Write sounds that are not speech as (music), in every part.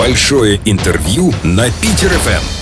Большое интервью на Питер ФМ.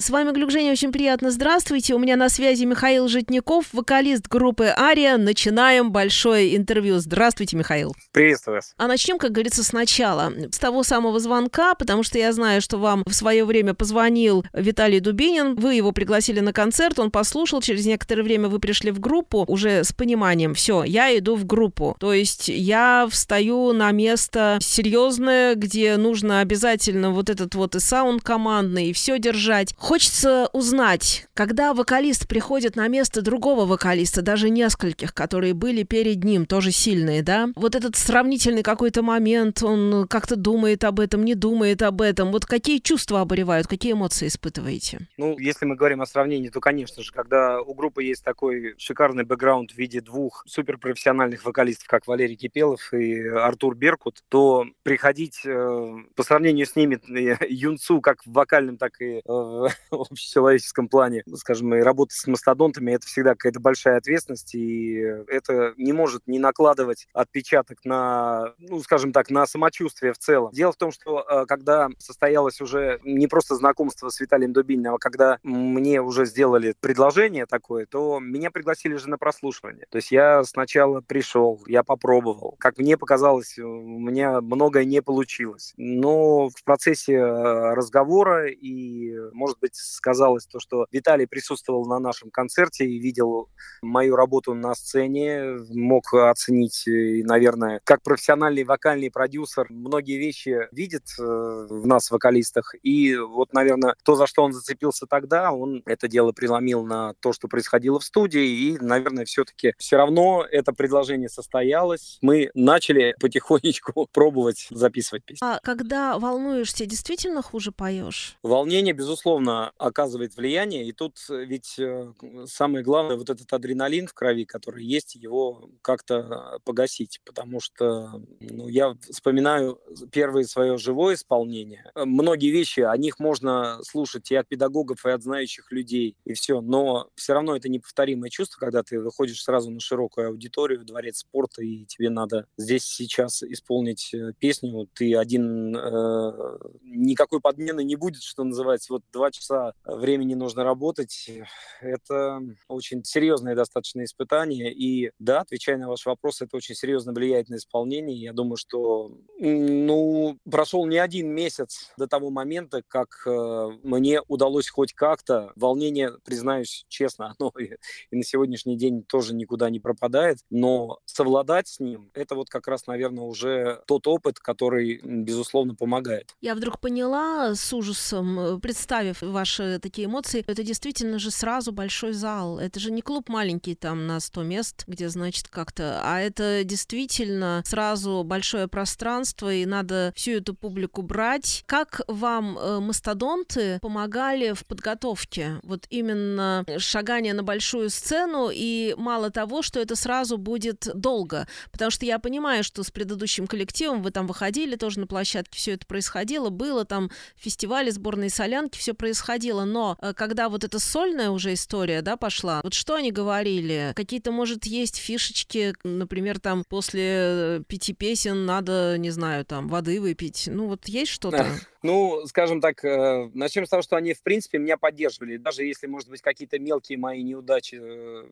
С вами Глюк Женя, очень приятно. Здравствуйте. У меня на связи Михаил Житников, вокалист группы «Ария». Начинаем большое интервью. Здравствуйте, Михаил. Приветствую вас. А начнем, как говорится, сначала. С того самого звонка, потому что я знаю, что вам в свое время позвонил Виталий Дубинин. Вы его пригласили на концерт, он послушал. Через некоторое время вы пришли в группу уже с пониманием, все, я иду в группу. То есть я встаю на место серьезное, где нужно обязательно вот этот вот и саунд командный, и все держать Хочется узнать, когда вокалист приходит на место другого вокалиста, даже нескольких, которые были перед ним, тоже сильные, да? Вот этот сравнительный какой-то момент, он как-то думает об этом, не думает об этом. Вот какие чувства обуревают, какие эмоции испытываете? Ну, если мы говорим о сравнении, то, конечно же, когда у группы есть такой шикарный бэкграунд в виде двух суперпрофессиональных вокалистов, как Валерий Кипелов и Артур Беркут, то приходить э, по сравнению с ними э, юнцу как в вокальном, так и э, (laughs) в общечеловеческом плане, скажем, и работа с мастодонтами, это всегда какая-то большая ответственность, и это не может не накладывать отпечаток на, ну, скажем так, на самочувствие в целом. Дело в том, что э, когда состоялось уже не просто знакомство с Виталием Дубининым, а когда мне уже сделали предложение такое, то меня пригласили же на прослушивание. То есть я сначала пришел, я попробовал. Как мне показалось, у меня многое не получилось. Но в процессе э, разговора и, может быть, сказалось то, что Виталий присутствовал на нашем концерте и видел мою работу на сцене, мог оценить, и, наверное, как профессиональный вокальный продюсер, многие вещи видит э, в нас, вокалистах. И вот, наверное, то, за что он зацепился тогда, он это дело преломил на то, что происходило в студии. И, наверное, все-таки все равно это предложение состоялось. Мы начали потихонечку (laughs) пробовать записывать песни. А когда волнуешься, действительно хуже поешь? Волнение, безусловно, безусловно, оказывает влияние. И тут э, ведь э, самое главное, вот этот адреналин в крови, который есть, его как-то погасить. Потому что ну, я вспоминаю первое свое живое исполнение. Э, многие вещи, о них можно слушать и от педагогов, и от знающих людей, и все. Но все равно это неповторимое чувство, когда ты выходишь сразу на широкую аудиторию, дворец спорта, и тебе надо здесь сейчас исполнить песню. Ты один, э, никакой подмены не будет, что называется. Вот два часа времени нужно работать. Это очень серьезное достаточно испытание. И да, отвечая на ваш вопрос, это очень серьезно влияет на исполнение. Я думаю, что ну, прошел не один месяц до того момента, как э, мне удалось хоть как-то. Волнение, признаюсь честно, (laughs) оно и, и на сегодняшний день тоже никуда не пропадает. Но совладать с ним, это вот как раз, наверное, уже тот опыт, который, безусловно, помогает. Я вдруг поняла с ужасом, э, представив ваши такие эмоции, это действительно же сразу большой зал. Это же не клуб маленький там на 100 мест, где, значит, как-то, а это действительно сразу большое пространство, и надо всю эту публику брать. Как вам э, мастодонты помогали в подготовке? Вот именно шагание на большую сцену, и мало того, что это сразу будет долго, потому что я понимаю, что с предыдущим коллективом вы там выходили тоже на площадке, все это происходило, было там фестивали, сборные солянки, все происходило происходило, но э, когда вот эта сольная уже история, да, пошла, вот что они говорили? Какие-то, может, есть фишечки, например, там после э, пяти песен надо, не знаю, там, воды выпить. Ну, вот есть (laughs) что-то? Ну, скажем так, э, начнем с того, что они, в принципе, меня поддерживали. Даже если, может быть, какие-то мелкие мои неудачи,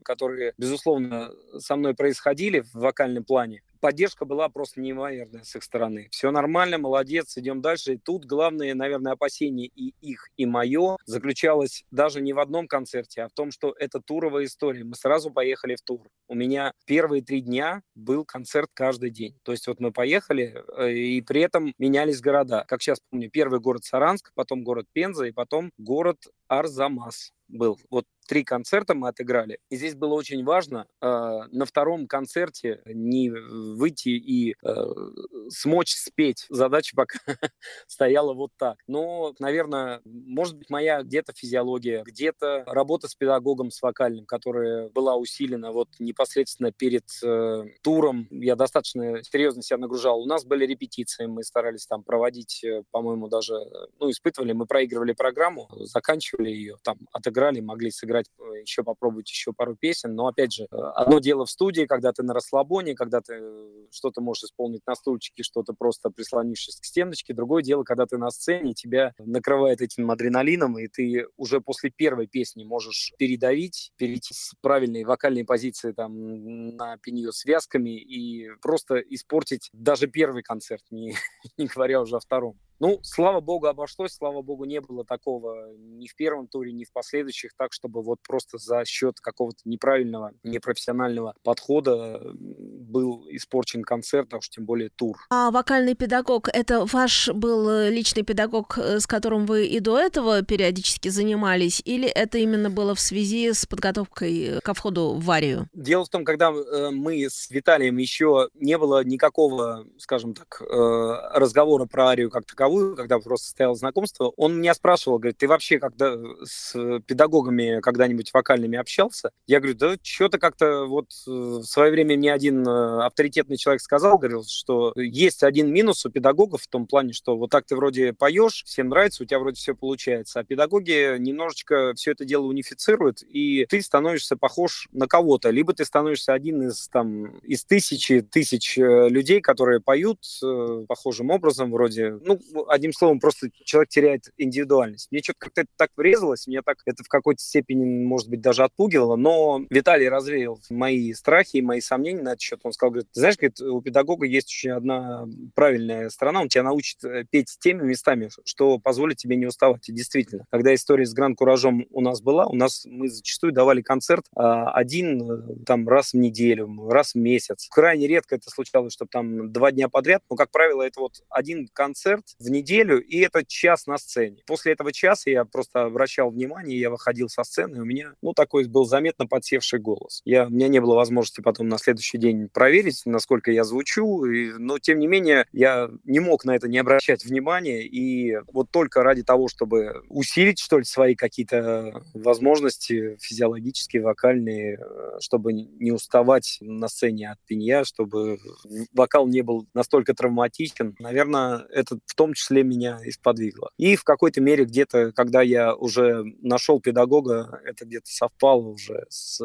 которые, безусловно, со мной происходили в вокальном плане, поддержка была просто неимоверная с их стороны. Все нормально, молодец, идем дальше. И тут главное, наверное, опасение и их, и мое заключалось даже не в одном концерте, а в том, что это туровая история. Мы сразу поехали в тур. У меня первые три дня был концерт каждый день. То есть вот мы поехали, э, и при этом менялись города. Как сейчас помню, первый город Саранск, потом город Пенза, и потом город Арзамас был. Вот три концерта мы отыграли. И здесь было очень важно э, на втором концерте не выйти и э, смочь спеть. Задача пока (laughs) стояла вот так. Но, наверное, может быть, моя где-то физиология, где-то работа с педагогом, с вокальным, которая была усилена вот непосредственно перед э, туром. Я достаточно серьезно себя нагружал. У нас были репетиции, мы старались там проводить, э, по-моему, даже, ну, испытывали, мы проигрывали программу, заканчивали ее, там, отыграли, могли сыграть сыграть, э, еще попробовать еще пару песен. Но, опять же, одно дело в студии, когда ты на расслабоне, когда ты что-то можешь исполнить на стульчике, что-то просто прислонившись к стеночке. Другое дело, когда ты на сцене, тебя накрывает этим адреналином, и ты уже после первой песни можешь передавить, перейти с правильной вокальной позиции там на пенье связками и просто испортить даже первый концерт, не, (laughs) не говоря уже о втором. Ну, слава богу, обошлось, слава богу, не было такого ни в первом туре, ни в последующих, так, чтобы вот просто за счет какого-то неправильного, непрофессионального подхода был испорчен концерт, а уж тем более тур. А вокальный педагог, это ваш был э, личный педагог, э, с которым вы и до этого периодически занимались, или это именно было в связи с подготовкой э, ко входу в Варию? Дело в том, когда мы с Виталием еще не было никакого, скажем так, разговора про Арию как таковую, таковую, когда просто состояло знакомство, он меня спрашивал, говорит, ты вообще когда с педагогами когда-нибудь вокальными общался? Я говорю, да что-то как-то вот э, в свое время мне один э, авторитетный человек сказал, говорил, что есть один минус у педагогов в том плане, что вот так ты вроде поешь, всем нравится, у тебя вроде все получается, а педагоги немножечко все это дело унифицируют, и ты становишься похож на кого-то, либо ты становишься один из там из тысячи тысяч э, людей, которые поют похожим образом, вроде, ну, одним словом, просто человек теряет индивидуальность. Мне что-то как-то это так врезалось, меня так это в какой-то степени, может быть, даже отпугивало, но Виталий развеял мои страхи и мои сомнения на этот счет. Он сказал, говорит, знаешь, говорит, у педагога есть очень одна правильная сторона, он тебя научит э, петь теми местами, что позволит тебе не уставать. И действительно, когда история с Гранд-Куражом у нас была, у нас мы зачастую давали концерт а, один э, там раз в неделю, раз в месяц. Крайне редко это случалось, чтобы там два дня подряд, но, как правило, это вот один концерт в неделю, и это час на сцене. После этого часа я просто обращал внимание, я выходил со сцены, и у меня, ну, такой был заметно подсевший голос. Я, у меня не было возможности потом на следующий день проверить, насколько я звучу, и, но, тем не менее, я не мог на это не обращать внимания, и вот только ради того, чтобы усилить, что ли, свои какие-то возможности физиологические, вокальные, э, чтобы не уставать на сцене от пенья, чтобы вокал не был настолько травматичен. Наверное, это в том числе числе меня и сподвигло. И в какой-то мере где-то, когда я уже нашел педагога, это где-то совпало уже с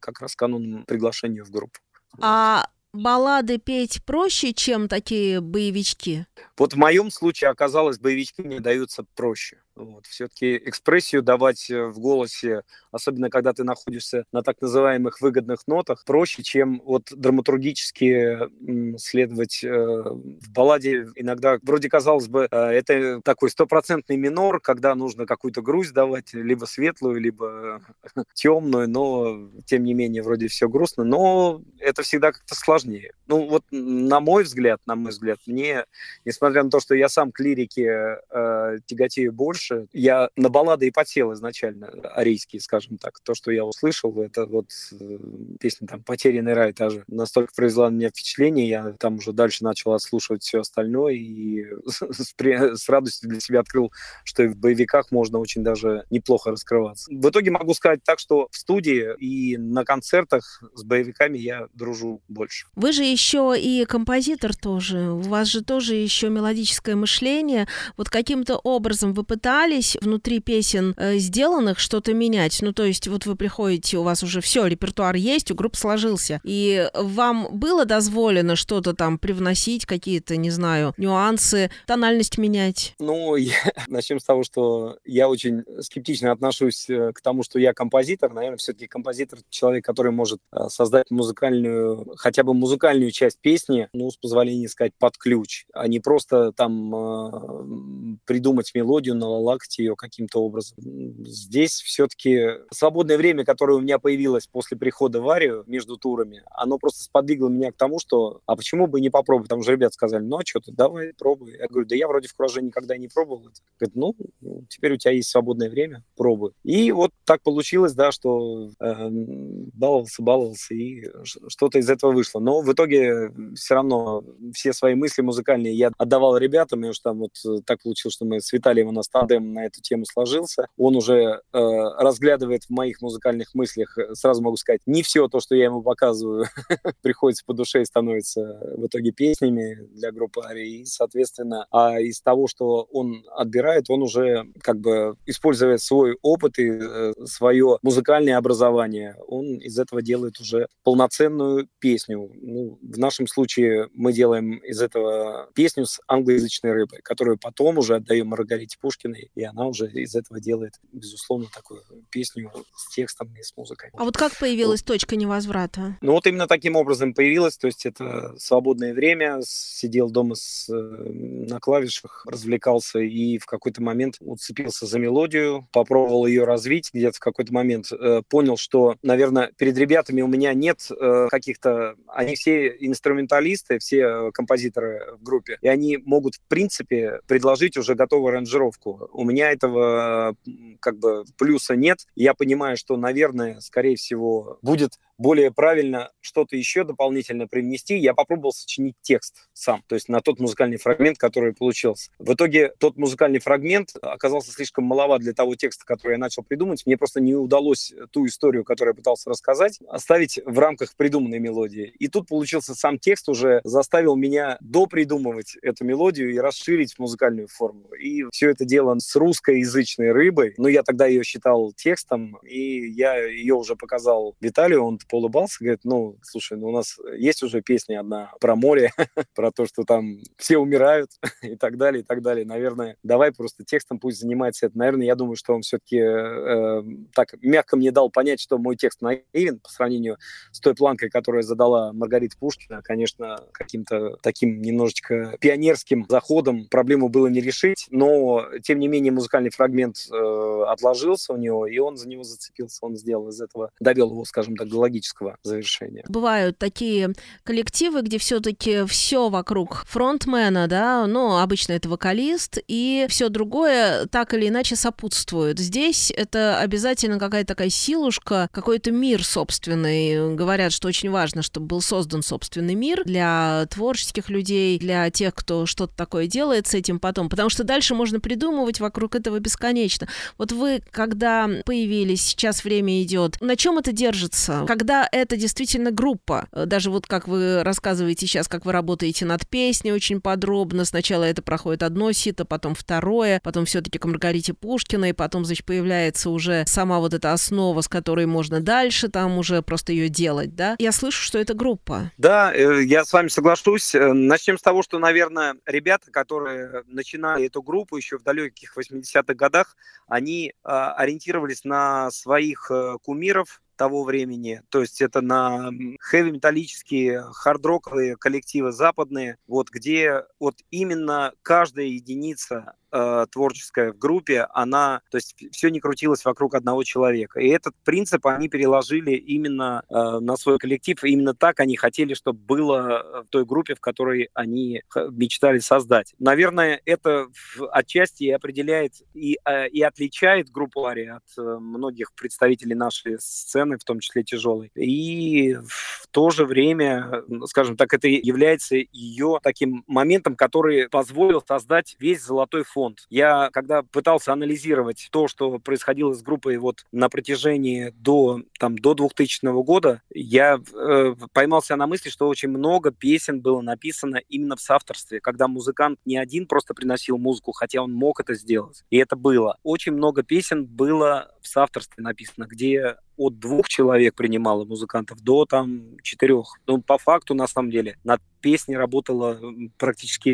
как раз кануном приглашения в группу. А баллады петь проще, чем такие боевички? Вот в моем случае оказалось, боевички мне даются проще. Вот. Все-таки экспрессию давать э, в голосе, особенно когда ты находишься на так называемых выгодных нотах, проще, чем вот драматургически следовать э, в балладе. Иногда, вроде казалось бы, э, это такой стопроцентный минор, когда нужно какую-то грусть давать, либо светлую, либо (laughs) темную, но тем не менее вроде все грустно, но это всегда как-то сложнее. Ну вот на мой взгляд, на мой взгляд, мне, несмотря на то, что я сам к лирике э, тяготею больше, больше. Я на баллады и подсел изначально, арийские, скажем так. То, что я услышал, это вот э, песня там «Потерянный рай» даже настолько произвела на меня впечатление, я там уже дальше начал отслушивать все остальное и (laughs) с, с радостью для себя открыл, что и в боевиках можно очень даже неплохо раскрываться. В итоге могу сказать так, что в студии и на концертах с боевиками я дружу больше. Вы же еще и композитор тоже. У вас же тоже еще мелодическое мышление. Вот каким-то образом вы пытаетесь пытались внутри песен э, сделанных что-то менять? Ну, то есть вот вы приходите, у вас уже все, репертуар есть, у группы сложился, и вам было дозволено что-то там привносить, какие-то, не знаю, нюансы, тональность менять? Ну, я... (laughs) начнем с того, что я очень скептично отношусь э, к тому, что я композитор. Наверное, все-таки композитор — человек, который может э, создать музыкальную, хотя бы музыкальную часть песни, ну, с позволения сказать, под ключ, а не просто там э, придумать мелодию, на наладить ее каким-то образом. Здесь все-таки свободное время, которое у меня появилось после прихода в Арию между турами, оно просто сподвигло меня к тому, что а почему бы не попробовать? Там же ребят сказали, ну а что ты, давай пробуй. Я говорю, да я вроде в кураже никогда не пробовал. Говорит, ну, теперь у тебя есть свободное время, пробуй. И вот так получилось, да, что э, баловался, баловался, и что-то из этого вышло. Но в итоге все равно все свои мысли музыкальные я отдавал ребятам, и уж там вот так получилось, что мы с Виталием у нас тандем на эту тему сложился. Он уже э, разглядывает в моих музыкальных мыслях, э, сразу могу сказать, не все то, что я ему показываю, (laughs) приходится по душе и становится в итоге песнями для группы Ари. И, соответственно, а из того, что он отбирает, он уже как бы используя свой опыт и э, свое музыкальное образование, он из этого делает уже полноценную песню. Ну, в нашем случае мы делаем из этого песню с англоязычной рыбой, которую потом уже отдаем Маргарите Пушкиной, и она уже из этого делает, безусловно, такую песню с текстом и с музыкой. А вот как появилась вот. точка невозврата? Ну вот именно таким образом появилась, то есть это свободное время, сидел дома с, э, на клавишах, развлекался и в какой-то момент уцепился за мелодию, попробовал ее развить, где-то в какой-то момент э, понял, что, наверное, перед ребятами у меня нет э, каких-то... Они все инструменталисты, все композиторы в группе, и они могут, в принципе, предложить уже готовую аранжировку. У меня этого как бы плюса нет. Я понимаю, что, наверное, скорее всего, будет более правильно что-то еще дополнительно привнести, я попробовал сочинить текст сам, то есть на тот музыкальный фрагмент, который получился. В итоге тот музыкальный фрагмент оказался слишком маловат для того текста, который я начал придумать. Мне просто не удалось ту историю, которую я пытался рассказать, оставить в рамках придуманной мелодии. И тут получился сам текст уже заставил меня допридумывать эту мелодию и расширить музыкальную форму. И все это дело с русскоязычной рыбой. Но я тогда ее считал текстом, и я ее уже показал Виталию, он поулыбался, говорит, ну, слушай, ну у нас есть уже песня одна про море, (laughs) про то, что там все умирают (laughs) и так далее, и так далее. Наверное, давай просто текстом пусть занимается это. Наверное, я думаю, что он все-таки э, так мягко мне дал понять, что мой текст наивен по сравнению с той планкой, которую задала Маргарита Пушкина. Конечно, каким-то таким немножечко пионерским заходом проблему было не решить, но, тем не менее, музыкальный фрагмент э, отложился у него, и он за него зацепился, он сделал из этого, довел его, скажем так, до логического завершения. Бывают такие коллективы, где все-таки все вокруг фронтмена, да, ну, обычно это вокалист, и все другое так или иначе сопутствует. Здесь это обязательно какая-то такая силушка, какой-то мир собственный. Говорят, что очень важно, чтобы был создан собственный мир для творческих людей, для тех, кто что-то такое делает с этим потом, потому что дальше можно придумывать вокруг этого бесконечно. Вот вы, когда появились, сейчас время идет, на чем это держится? Когда когда это действительно группа. Э, даже вот как вы рассказываете сейчас, как вы работаете над песней очень подробно. Сначала это проходит одно сито, потом второе, потом все-таки к Маргарите Пушкиной, потом, значит, появляется уже сама вот эта основа, с которой можно дальше там уже просто ее делать, да? Я слышу, что это группа. Да, э, я с вами соглашусь. Э, начнем с того, что, наверное, ребята, которые начинали эту группу еще в далеких 80-х годах, они ориентировались на своих кумиров, того времени. То есть это на хэви-металлические, хард-роковые коллективы западные, вот где вот именно каждая единица э, творческая в группе, она, то есть все не крутилось вокруг одного человека. И этот принцип они переложили именно э, на свой коллектив. Именно так они хотели, чтобы было в той группе, в которой они мечтали создать. Наверное, это отчасти определяет и, э, и отличает группу Ари от э, многих представителей нашей сцены, в том числе тяжелой. И в то же время, скажем так, это является ее таким моментом, который позволил создать весь золотой фонд фонд. Я, когда пытался анализировать то, что происходило с группой вот на протяжении до, там, до 2000 года, я э, поймался на мысли, что очень много песен было написано именно в соавторстве, когда музыкант не один просто приносил музыку, хотя он мог это сделать. И это было. Очень много песен было в соавторстве написано, где от двух человек принимала музыкантов до там четырех. Ну, по факту, на самом деле, над песней работала практически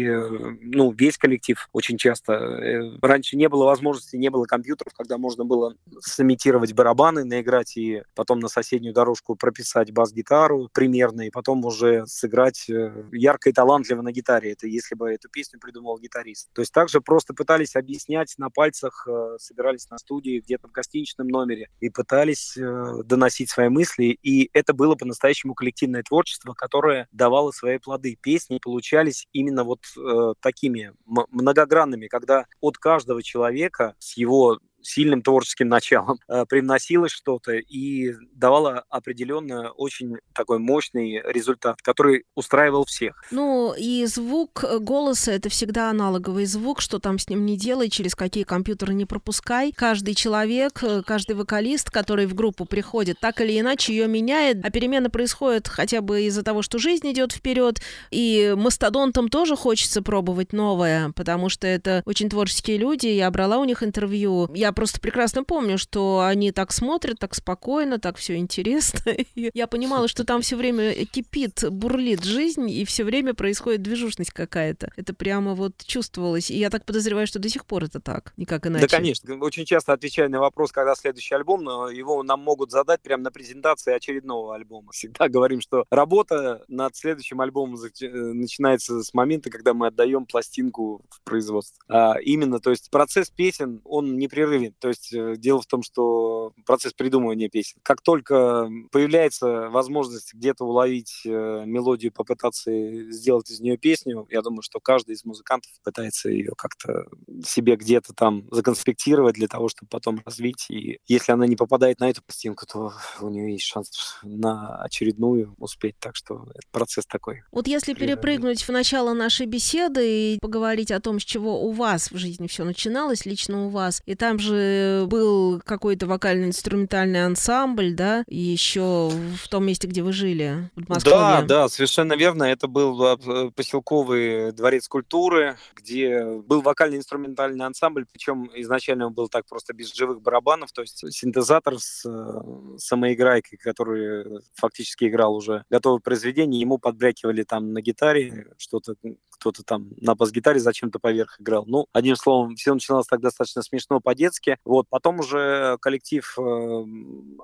ну, весь коллектив очень часто. Э, раньше не было возможности, не было компьютеров, когда можно было сымитировать барабаны, наиграть и потом на соседнюю дорожку прописать бас-гитару примерно, и потом уже сыграть э, ярко и талантливо на гитаре. Это если бы эту песню придумал гитарист. То есть также просто пытались объяснять на пальцах, э, собирались на студии где-то в гостиничном номере и пытались Э, доносить свои мысли, и это было по-настоящему коллективное творчество, которое давало свои плоды. Песни получались именно вот э, такими многогранными, когда от каждого человека с его сильным творческим началом, (laughs) э, привносилось что-то и давало определенно очень такой мощный результат, который устраивал всех. Ну, и звук э, голоса — это всегда аналоговый звук, что там с ним не делай, через какие компьютеры не пропускай. Каждый человек, э, каждый вокалист, который в группу приходит, так или иначе ее меняет, а перемена происходит хотя бы из-за того, что жизнь идет вперед, и мастодонтам тоже хочется пробовать новое, потому что это очень творческие люди, я брала у них интервью, я просто прекрасно помню, что они так смотрят, так спокойно, так все интересно. (laughs) Я понимала, что там все время кипит, бурлит жизнь, и все время происходит движушность какая-то. Это прямо вот чувствовалось. И я так подозреваю, что до сих пор это так, никак иначе. Да, конечно. Очень часто отвечаю на вопрос, когда следующий альбом, но его нам могут задать прямо на презентации очередного альбома. Всегда говорим, что работа над следующим альбомом э, начинается с момента, когда мы отдаем пластинку в производство. А именно, то есть процесс песен, он непрерывен. То есть э, дело в том, что процесс придумывания песен. Как только появляется возможность где-то уловить э, мелодию, попытаться сделать из нее песню, я думаю, что каждый из музыкантов пытается ее как-то себе где-то там законспектировать для того, чтобы потом развить. И если она не попадает на эту пластинку, то у нее есть шанс на очередную успеть. Так что это процесс такой. Вот если перепрыгнуть в начало нашей беседы и поговорить о том, с чего у вас в жизни все начиналось, лично у вас, и там же был какой-то вокально-инструментальный ансамбль, да, еще в том месте, где вы жили, в Москве. Да, да, совершенно верно. Это был э, поселковый дворец культуры, где был вокально-инструментальный ансамбль, причем изначально он был так просто без живых барабанов, то есть синтезатор с э, самоиграйкой, который фактически играл уже готовое произведение, ему подбрякивали там на гитаре что-то, кто-то там на бас-гитаре зачем-то поверх играл. Ну, одним словом, все начиналось так достаточно смешно по-детски. Вот, потом уже коллектив э,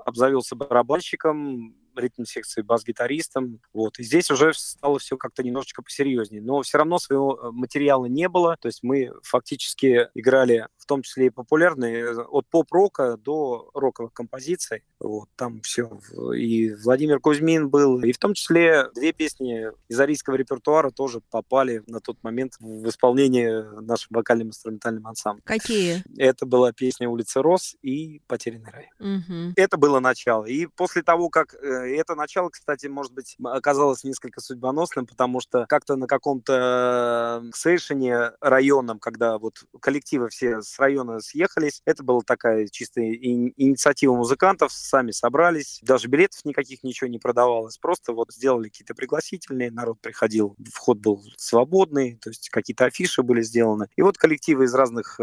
обзавелся барабанщиком, ритм-секции бас-гитаристом. Вот. И здесь уже стало все как-то немножечко посерьезнее. Но все равно своего э, материала не было. То есть мы фактически играли в том числе и популярные, э, от поп-рока до роковых композиций. Вот, там все. И Владимир Кузьмин был, и в том числе две песни из арийского репертуара тоже попали на тот момент в исполнение нашим вокальным инструментальным ансамблем. Какие? Это была песня «Улица Рос» и «Потерянный рай». Угу. Это было начало. И после того, как э, и это начало, кстати, может быть, оказалось несколько судьбоносным, потому что как-то на каком-то сейшене районном, когда вот коллективы все с района съехались, это была такая чистая инициатива музыкантов, сами собрались, даже билетов никаких ничего не продавалось, просто вот сделали какие-то пригласительные, народ приходил, вход был свободный, то есть какие-то афиши были сделаны. И вот коллективы из разных, э,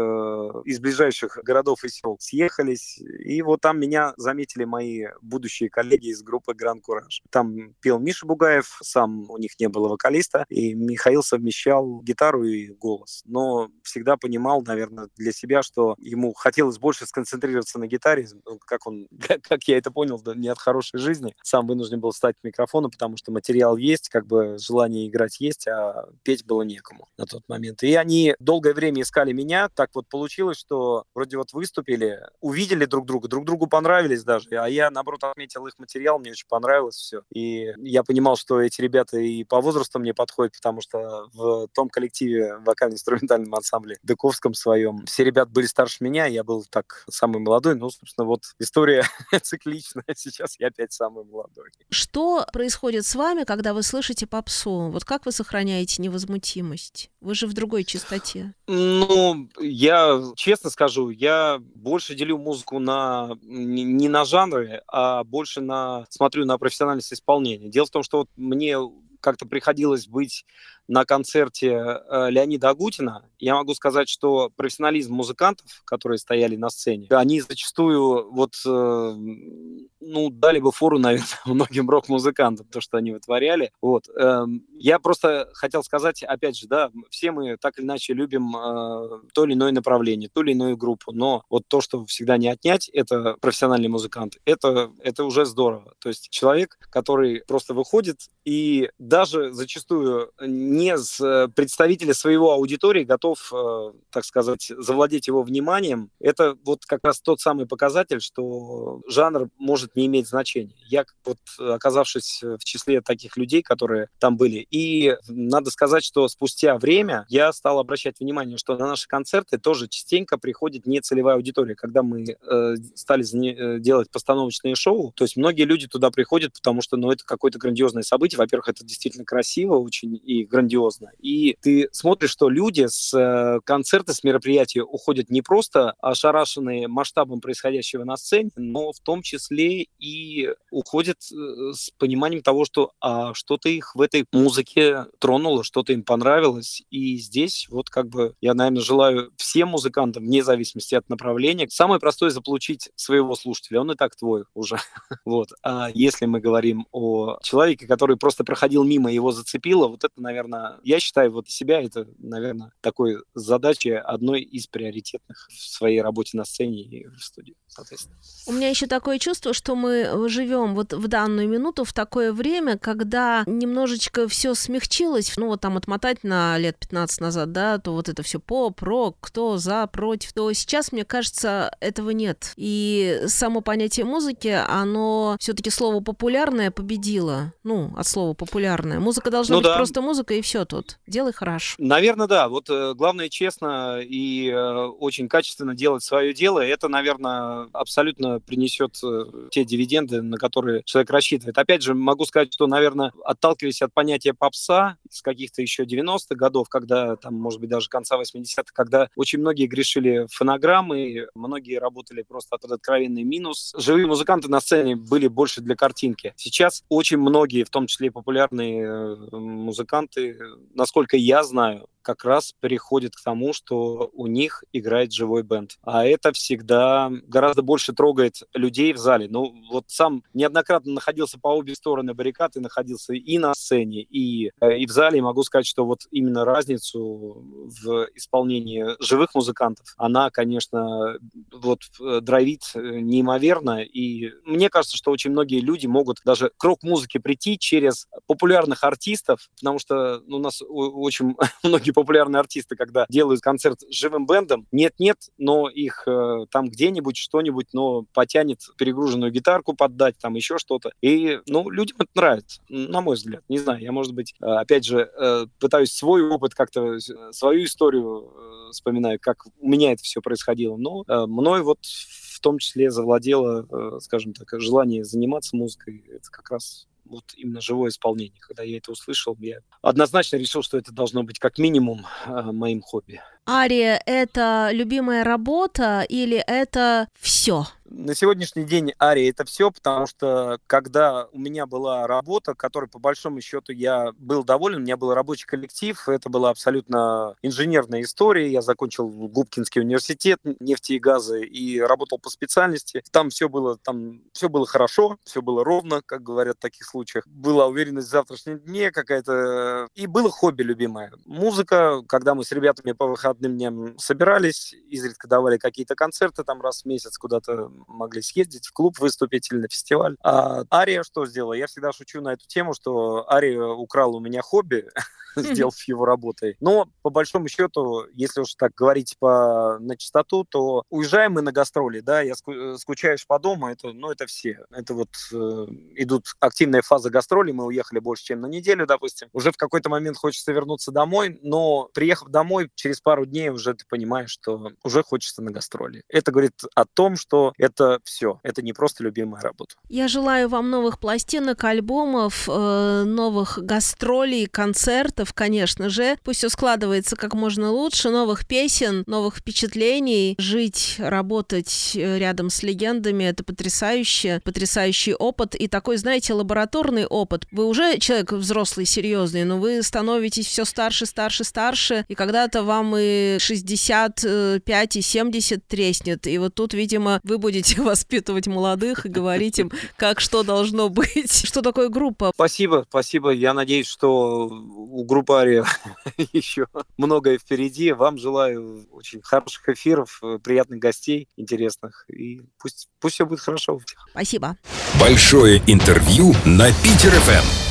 из ближайших городов и сел съехались, и вот там меня заметили мои будущие коллеги из группы Гранд Кураж. Там пел Миша Бугаев, сам у них не было вокалиста, и Михаил совмещал гитару и голос. Но всегда понимал, наверное, для себя, что ему хотелось больше сконцентрироваться на гитаре, ну, как он, (laughs) как я это понял, да, не от хорошей жизни. Сам вынужден был стать к микрофону, потому что материал есть, как бы желание играть есть, а петь было некому на тот момент. И они долгое время искали меня. Так вот получилось, что вроде вот выступили, увидели друг друга, друг другу понравились даже, а я, наоборот, отметил их материал, мне очень понравилось все. И я понимал, что эти ребята и по возрасту мне подходят, потому что в том коллективе вокально-инструментальном ансамбле Дыковском своем все ребята были старше меня, я был так самый молодой. Ну, собственно, вот история (laughs) цикличная. Сейчас я опять самый молодой. Что происходит с вами, когда вы слышите попсу? Вот как вы сохраняете невозмутимость? Вы же в другой частоте. Ну, я честно скажу, я больше делю музыку на не на жанры, а больше на смотрю на профессиональность исполнения. Дело в том, что вот мне как-то приходилось быть на концерте э, Леонида Агутина, я могу сказать, что профессионализм музыкантов, которые стояли на сцене, они зачастую вот, э, ну, дали бы фору, (laughs) наверное, многим рок-музыкантам, то, что они вытворяли. Вот. Эм, я просто хотел сказать, опять же, да, все мы так или иначе любим э, то или иное направление, ту или иную группу, но вот то, что всегда не отнять, это профессиональный музыкант, это, это уже здорово. То есть человек, который просто выходит и даже зачастую не с представителя своего аудитории готов, так сказать, завладеть его вниманием, это вот как раз тот самый показатель, что жанр может не иметь значения. Я вот оказавшись в числе таких людей, которые там были, и надо сказать, что спустя время я стал обращать внимание, что на наши концерты тоже частенько приходит нецелевая аудитория. Когда мы э, стали э, делать постановочные шоу, то есть многие люди туда приходят, потому что, ну, это какое-то грандиозное событие. Во-первых, это действительно красиво очень и грандиозно. И ты смотришь, что люди с э, концерта, с мероприятия уходят не просто ошарашенные масштабом происходящего на сцене, но в том числе и уходят э, с пониманием того, что а, что-то их в этой музыке тронуло, что-то им понравилось. И здесь вот как бы я, наверное, желаю всем музыкантам, вне зависимости от направления, самое простое заполучить своего слушателя. Он и так твой уже. (laughs) вот. А если мы говорим о человеке, который просто проходил мимо, его зацепило, вот это, наверное, я считаю, вот себя это, наверное, такой задачей одной из приоритетных в своей работе на сцене и в студии, соответственно. У меня еще такое чувство, что мы живем вот в данную минуту в такое время, когда немножечко все смягчилось, ну вот там отмотать на лет 15 назад, да, то вот это все поп, рок, кто за, против, то сейчас, мне кажется, этого нет. И само понятие музыки, оно все-таки слово популярное победило. Ну, от слова популярное. Музыка должна ну, быть да. просто музыка, и все тут. Делай хорошо. Наверное, да. Вот э, главное честно и э, очень качественно делать свое дело. Это, наверное, абсолютно принесет э, те дивиденды, на которые человек рассчитывает. Опять же, могу сказать, что, наверное, отталкиваясь от понятия попса с каких-то еще 90-х годов, когда там, может быть, даже конца 80-х, когда очень многие грешили фонограммы, многие работали просто от откровенный минус. Живые музыканты на сцене были больше для картинки. Сейчас очень многие, в том числе популярные музыканты, насколько я знаю, как раз переходит к тому, что у них играет живой бенд. А это всегда гораздо больше трогает людей в зале. Ну, вот сам неоднократно находился по обе стороны баррикад и находился и на сцене, и, э, и в зале. И могу сказать, что вот именно разницу в исполнении живых музыкантов, она, конечно, вот э, драйвит э, неимоверно. И мне кажется, что очень многие люди могут даже к рок-музыке прийти через популярных артистов, потому что ну, у нас очень (laughs) многие популярные артисты, когда делают концерт с живым бендом, нет-нет, но их э, там где-нибудь что-нибудь, но потянет перегруженную гитарку поддать, там еще что-то. И, ну, людям это нравится, на мой взгляд. Не знаю, я, может быть, э, опять же, э, пытаюсь свой опыт как-то, э, свою историю вспоминаю, как у меня это все происходило. Но э, мной вот в том числе завладело, скажем так, желание заниматься музыкой. Это как раз вот именно живое исполнение. Когда я это услышал, я однозначно решил, что это должно быть как минимум э, моим хобби. Ария — это любимая работа или это все? На сегодняшний день Ария это все, потому что когда у меня была работа, которой по большому счету я был доволен, у меня был рабочий коллектив, это была абсолютно инженерная история, я закончил Губкинский университет нефти и газа и работал по специальности. Там все было, там все было хорошо, все было ровно, как говорят в таких случаях. Была уверенность в завтрашнем дне какая-то, и было хобби любимое. Музыка, когда мы с ребятами по выходным дням собирались, изредка давали какие-то концерты там раз в месяц куда-то могли съездить в клуб выступить или на фестиваль. А Ария что сделала? Я всегда шучу на эту тему, что Ария украла у меня хобби, (laughs) сделав его работой. Но, по большому счету, если уж так говорить по на чистоту, то уезжаем мы на гастроли, да, я э, скучаешь по дому, это, ну, это все. Это вот э, идут активные фазы гастролей, мы уехали больше, чем на неделю, допустим. Уже в какой-то момент хочется вернуться домой, но приехав домой, через пару дней уже ты понимаешь, что уже хочется на гастроли. Это говорит о том, что это все, это не просто любимая работа. Я желаю вам новых пластинок, альбомов, э, новых гастролей, концертов, конечно же. Пусть все складывается как можно лучше, новых песен, новых впечатлений. Жить, работать э, рядом с легендами — это потрясающе, потрясающий опыт. И такой, знаете, лабораторный опыт. Вы уже человек взрослый, серьезный, но вы становитесь все старше, старше, старше, и когда-то вам и 65, и 70 треснет. И вот тут, видимо, вы будете (laughs) воспитывать молодых и говорить им, как что должно быть. Что такое группа? Спасибо, спасибо. Я надеюсь, что у группы группаре (laughs) еще многое впереди. Вам желаю очень хороших эфиров, приятных гостей, интересных. И пусть, пусть все будет хорошо у всех. Спасибо. Большое интервью на Питер ФМ.